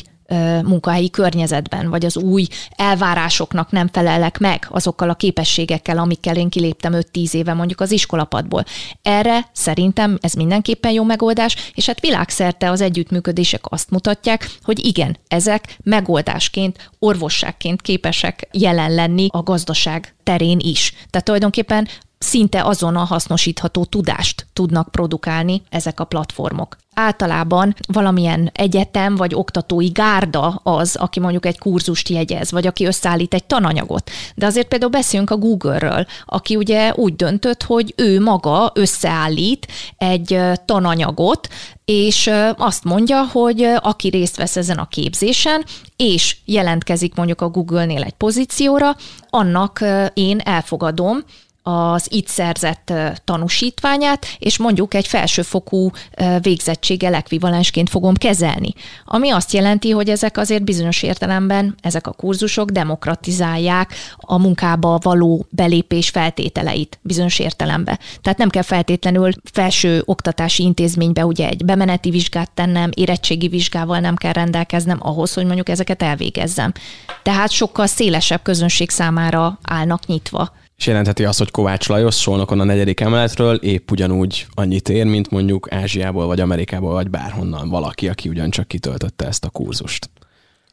munkahelyi környezetben, vagy az új elvárásoknak nem felelek meg azokkal a képességekkel, amikkel én kiléptem 5-10 éve mondjuk az iskolapadból. Erre szerintem ez mindenképpen jó megoldás, és hát világszerte az együttműködések azt mutatják, hogy igen, ezek megoldásként, orvosságként képesek jelen lenni a gazdaság terén is. Tehát tulajdonképpen szinte azon a hasznosítható tudást tudnak produkálni ezek a platformok. Általában valamilyen egyetem vagy oktatói gárda az, aki mondjuk egy kurzust jegyez, vagy aki összeállít egy tananyagot. De azért például beszélünk a Google-ről, aki ugye úgy döntött, hogy ő maga összeállít egy tananyagot, és azt mondja, hogy aki részt vesz ezen a képzésen, és jelentkezik mondjuk a Google-nél egy pozícióra, annak én elfogadom, az itt szerzett tanúsítványát, és mondjuk egy felsőfokú végzettséggel ekvivalensként fogom kezelni. Ami azt jelenti, hogy ezek azért bizonyos értelemben, ezek a kurzusok demokratizálják a munkába való belépés feltételeit bizonyos értelemben. Tehát nem kell feltétlenül felső oktatási intézménybe ugye egy bemeneti vizsgát tennem, érettségi vizsgával nem kell rendelkeznem ahhoz, hogy mondjuk ezeket elvégezzem. Tehát sokkal szélesebb közönség számára állnak nyitva és jelentheti azt, hogy Kovács Lajos Szolnokon a negyedik emeletről épp ugyanúgy annyit ér, mint mondjuk Ázsiából, vagy Amerikából, vagy bárhonnan valaki, aki ugyancsak kitöltötte ezt a kurzust.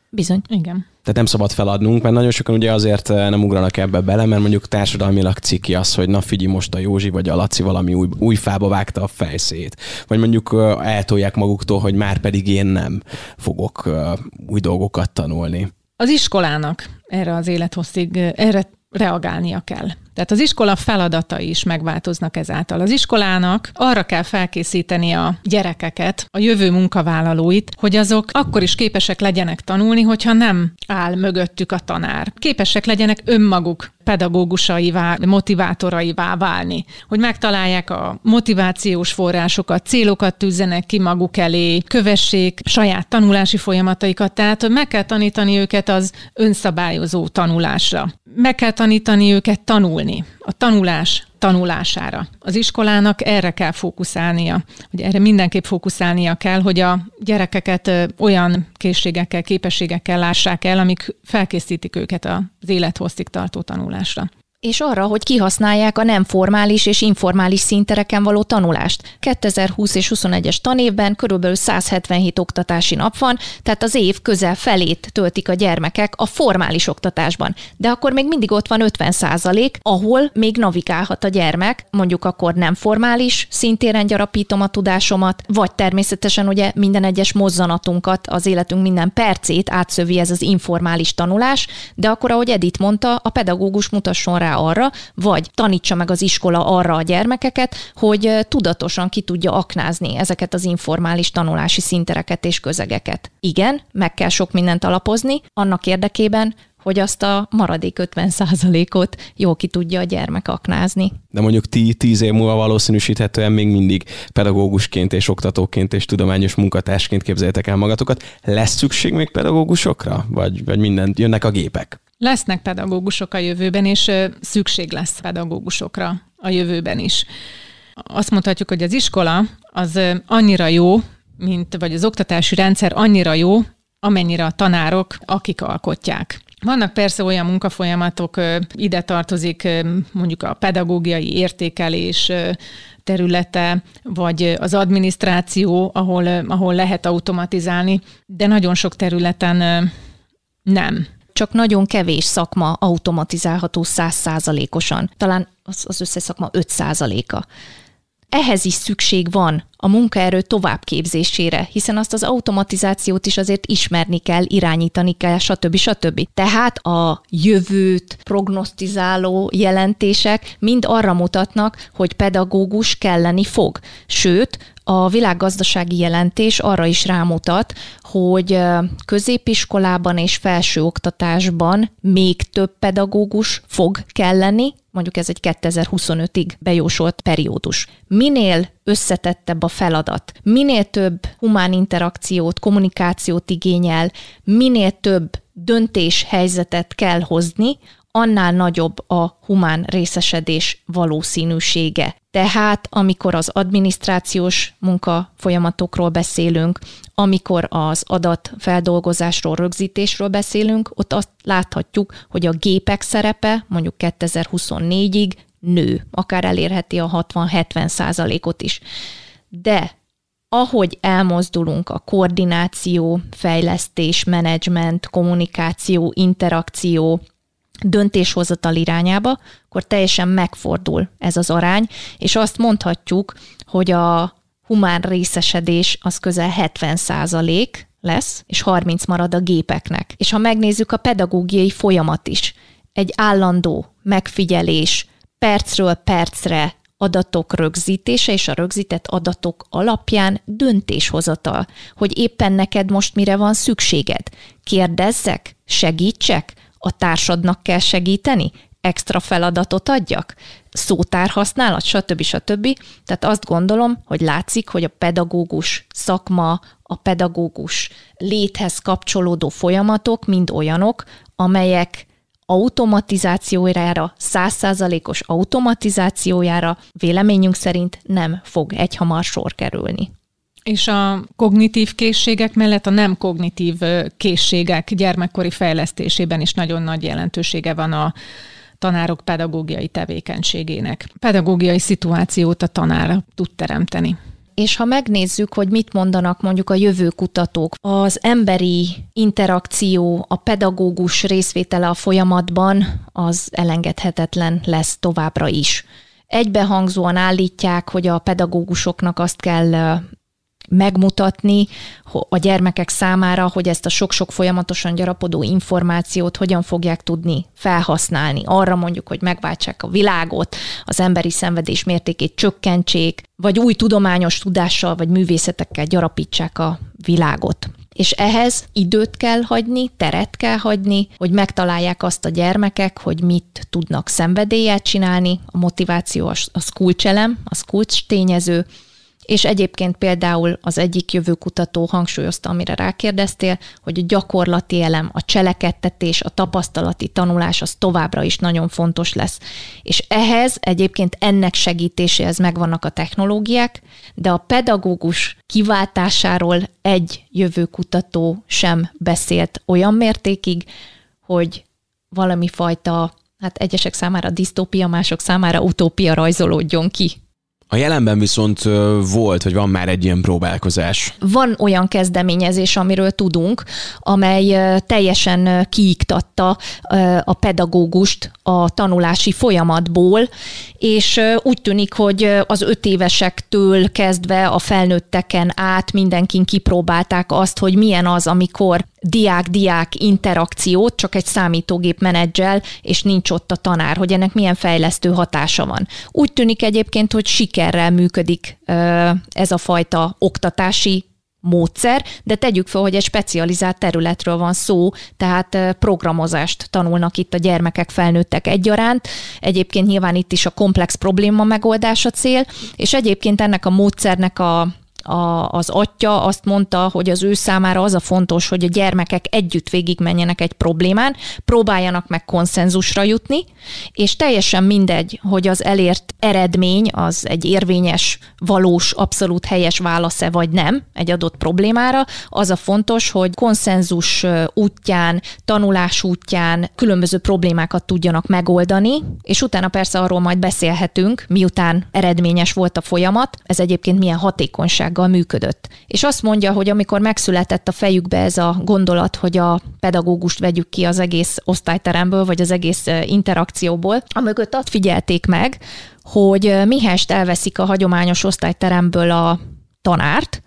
Bizony. Igen. Tehát nem szabad feladnunk, mert nagyon sokan ugye azért eh, nem ugranak ebbe bele, mert mondjuk társadalmilag ciki az, hogy na figyelj, most a Józsi vagy a Laci valami új, új fába vágta a fejszét. Vagy mondjuk eh, eltolják maguktól, hogy már pedig én nem fogok eh, új dolgokat tanulni. Az iskolának erre az élethosszig, erre reagálnia kell. Tehát az iskola feladatai is megváltoznak ezáltal. Az iskolának arra kell felkészíteni a gyerekeket, a jövő munkavállalóit, hogy azok akkor is képesek legyenek tanulni, hogyha nem áll mögöttük a tanár. Képesek legyenek önmaguk pedagógusaivá, motivátoraivá válni, hogy megtalálják a motivációs forrásokat, célokat tűzzenek ki maguk elé, kövessék saját tanulási folyamataikat, tehát hogy meg kell tanítani őket az önszabályozó tanulásra. Meg kell tanítani őket tanulni, a tanulás tanulására. Az iskolának erre kell fókuszálnia, hogy erre mindenképp fókuszálnia kell, hogy a gyerekeket olyan készségekkel, képességekkel lássák el, amik felkészítik őket az élethosszig tartó tanulásra és arra, hogy kihasználják a nem formális és informális szintereken való tanulást. 2020 és 21-es tanévben körülbelül 177 oktatási nap van, tehát az év közel felét töltik a gyermekek a formális oktatásban. De akkor még mindig ott van 50 százalék, ahol még navigálhat a gyermek, mondjuk akkor nem formális szintéren gyarapítom a tudásomat, vagy természetesen ugye minden egyes mozzanatunkat, az életünk minden percét átszövi ez az informális tanulás, de akkor, ahogy Edith mondta, a pedagógus mutasson rá arra, vagy tanítsa meg az iskola arra a gyermekeket, hogy tudatosan ki tudja aknázni ezeket az informális tanulási szintereket és közegeket. Igen, meg kell sok mindent alapozni, annak érdekében, hogy azt a maradék 50%-ot jó ki tudja a gyermek aknázni. De mondjuk ti tíz év múlva valószínűsíthetően még mindig pedagógusként és oktatóként és tudományos munkatársként képzeljétek el magatokat. Lesz szükség még pedagógusokra? Vagy, vagy minden, jönnek a gépek? Lesznek pedagógusok a jövőben, és szükség lesz pedagógusokra a jövőben is. Azt mondhatjuk, hogy az iskola az annyira jó, mint, vagy az oktatási rendszer annyira jó, amennyire a tanárok, akik alkotják. Vannak persze olyan munkafolyamatok, ide tartozik mondjuk a pedagógiai értékelés, területe, vagy az adminisztráció, ahol, ahol lehet automatizálni, de nagyon sok területen nem. Csak nagyon kevés szakma automatizálható százszázalékosan. Talán az, az összes szakma 5 százaléka ehhez is szükség van a munkaerő továbbképzésére, hiszen azt az automatizációt is azért ismerni kell, irányítani kell, stb. stb. Tehát a jövőt prognosztizáló jelentések mind arra mutatnak, hogy pedagógus kelleni fog. Sőt, a világgazdasági jelentés arra is rámutat, hogy középiskolában és felsőoktatásban még több pedagógus fog kelleni, mondjuk ez egy 2025-ig bejósolt periódus. Minél összetettebb a feladat, minél több humán interakciót, kommunikációt igényel, minél több döntéshelyzetet kell hozni, annál nagyobb a humán részesedés valószínűsége. Tehát amikor az adminisztrációs munka folyamatokról beszélünk, amikor az adatfeldolgozásról, rögzítésről beszélünk, ott azt láthatjuk, hogy a gépek szerepe mondjuk 2024-ig nő, akár elérheti a 60-70 százalékot is. De ahogy elmozdulunk a koordináció, fejlesztés, menedzsment, kommunikáció, interakció, döntéshozatal irányába, akkor teljesen megfordul ez az arány, és azt mondhatjuk, hogy a humán részesedés az közel 70 százalék lesz, és 30 marad a gépeknek. És ha megnézzük a pedagógiai folyamat is, egy állandó megfigyelés, percről percre adatok rögzítése és a rögzített adatok alapján döntéshozatal, hogy éppen neked most mire van szükséged. Kérdezzek? Segítsek? a társadnak kell segíteni, extra feladatot adjak, szótár használat, stb. stb. Tehát azt gondolom, hogy látszik, hogy a pedagógus szakma, a pedagógus léthez kapcsolódó folyamatok mind olyanok, amelyek automatizációjára, százszázalékos automatizációjára véleményünk szerint nem fog egyhamar sor kerülni. És a kognitív készségek mellett a nem kognitív készségek gyermekkori fejlesztésében is nagyon nagy jelentősége van a tanárok pedagógiai tevékenységének. Pedagógiai szituációt a tanár tud teremteni. És ha megnézzük, hogy mit mondanak mondjuk a jövőkutatók, az emberi interakció, a pedagógus részvétele a folyamatban, az elengedhetetlen lesz továbbra is. Egybehangzóan állítják, hogy a pedagógusoknak azt kell megmutatni a gyermekek számára, hogy ezt a sok-sok folyamatosan gyarapodó információt hogyan fogják tudni felhasználni. Arra mondjuk, hogy megváltsák a világot, az emberi szenvedés mértékét csökkentsék, vagy új tudományos tudással vagy művészetekkel gyarapítsák a világot. És ehhez időt kell hagyni, teret kell hagyni, hogy megtalálják azt a gyermekek, hogy mit tudnak szenvedélyet csinálni. A motiváció az kulcselem, az kulcs tényező, és egyébként például az egyik jövőkutató hangsúlyozta, amire rákérdeztél, hogy a gyakorlati elem, a cselekedtetés, a tapasztalati tanulás az továbbra is nagyon fontos lesz. És ehhez egyébként ennek segítéséhez megvannak a technológiák, de a pedagógus kiváltásáról egy jövőkutató sem beszélt olyan mértékig, hogy valami fajta, hát egyesek számára disztópia, mások számára utópia rajzolódjon ki a jelenben viszont volt, vagy van már egy ilyen próbálkozás. Van olyan kezdeményezés, amiről tudunk, amely teljesen kiiktatta a pedagógust a tanulási folyamatból, és úgy tűnik, hogy az öt évesektől kezdve a felnőtteken át mindenkin kipróbálták azt, hogy milyen az, amikor diák-diák interakciót csak egy számítógép menedzsel, és nincs ott a tanár, hogy ennek milyen fejlesztő hatása van. Úgy tűnik egyébként, hogy sikerrel működik ez a fajta oktatási módszer, de tegyük fel, hogy egy specializált területről van szó, tehát programozást tanulnak itt a gyermekek, felnőttek egyaránt. Egyébként nyilván itt is a komplex probléma megoldása cél, és egyébként ennek a módszernek a a, az atya azt mondta, hogy az ő számára az a fontos, hogy a gyermekek együtt végigmenjenek egy problémán, próbáljanak meg konszenzusra jutni, és teljesen mindegy, hogy az elért eredmény az egy érvényes, valós, abszolút helyes válasz-e vagy nem egy adott problémára, az a fontos, hogy konszenzus útján, tanulás útján különböző problémákat tudjanak megoldani, és utána persze arról majd beszélhetünk, miután eredményes volt a folyamat, ez egyébként milyen hatékonysággal működött. És azt mondja, hogy amikor megszületett a fejükbe ez a gondolat, hogy a pedagógust vegyük ki az egész osztályteremből, vagy az egész interakcióból, amögött azt figyelték meg, hogy mihest elveszik a hagyományos osztályteremből a tanárt,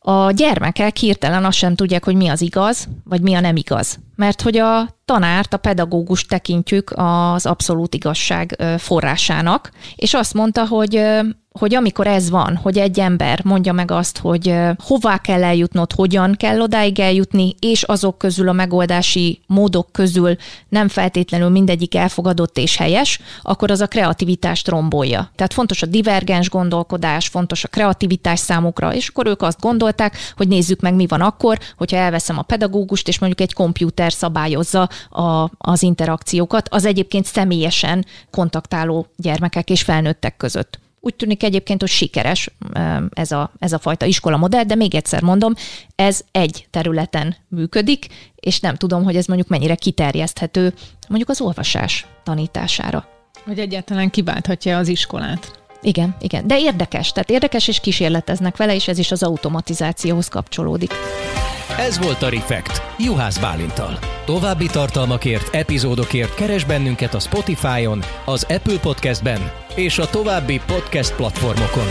a gyermekek hirtelen azt sem tudják, hogy mi az igaz, vagy mi a nem igaz. Mert hogy a tanárt, a pedagógust tekintjük az abszolút igazság forrásának, és azt mondta, hogy hogy amikor ez van, hogy egy ember mondja meg azt, hogy hová kell eljutnod, hogyan kell odáig eljutni, és azok közül a megoldási módok közül nem feltétlenül mindegyik elfogadott és helyes, akkor az a kreativitást rombolja. Tehát fontos a divergens gondolkodás, fontos a kreativitás számukra, és akkor ők azt gondolták, hogy nézzük meg, mi van akkor, hogyha elveszem a pedagógust, és mondjuk egy komputer szabályozza a, az interakciókat, az egyébként személyesen kontaktáló gyermekek és felnőttek között. Úgy tűnik egyébként, hogy sikeres ez a, ez a fajta iskola modell, de még egyszer mondom, ez egy területen működik, és nem tudom, hogy ez mondjuk mennyire kiterjeszthető mondjuk az olvasás tanítására. Hogy egyáltalán kiválthatja az iskolát. Igen, igen. De érdekes, tehát érdekes és kísérleteznek vele, és ez is az automatizációhoz kapcsolódik. Ez volt a Refekt, Juhász Bálintal. További tartalmakért, epizódokért keres bennünket a Spotify-on, az Apple Podcast-ben és a további podcast platformokon.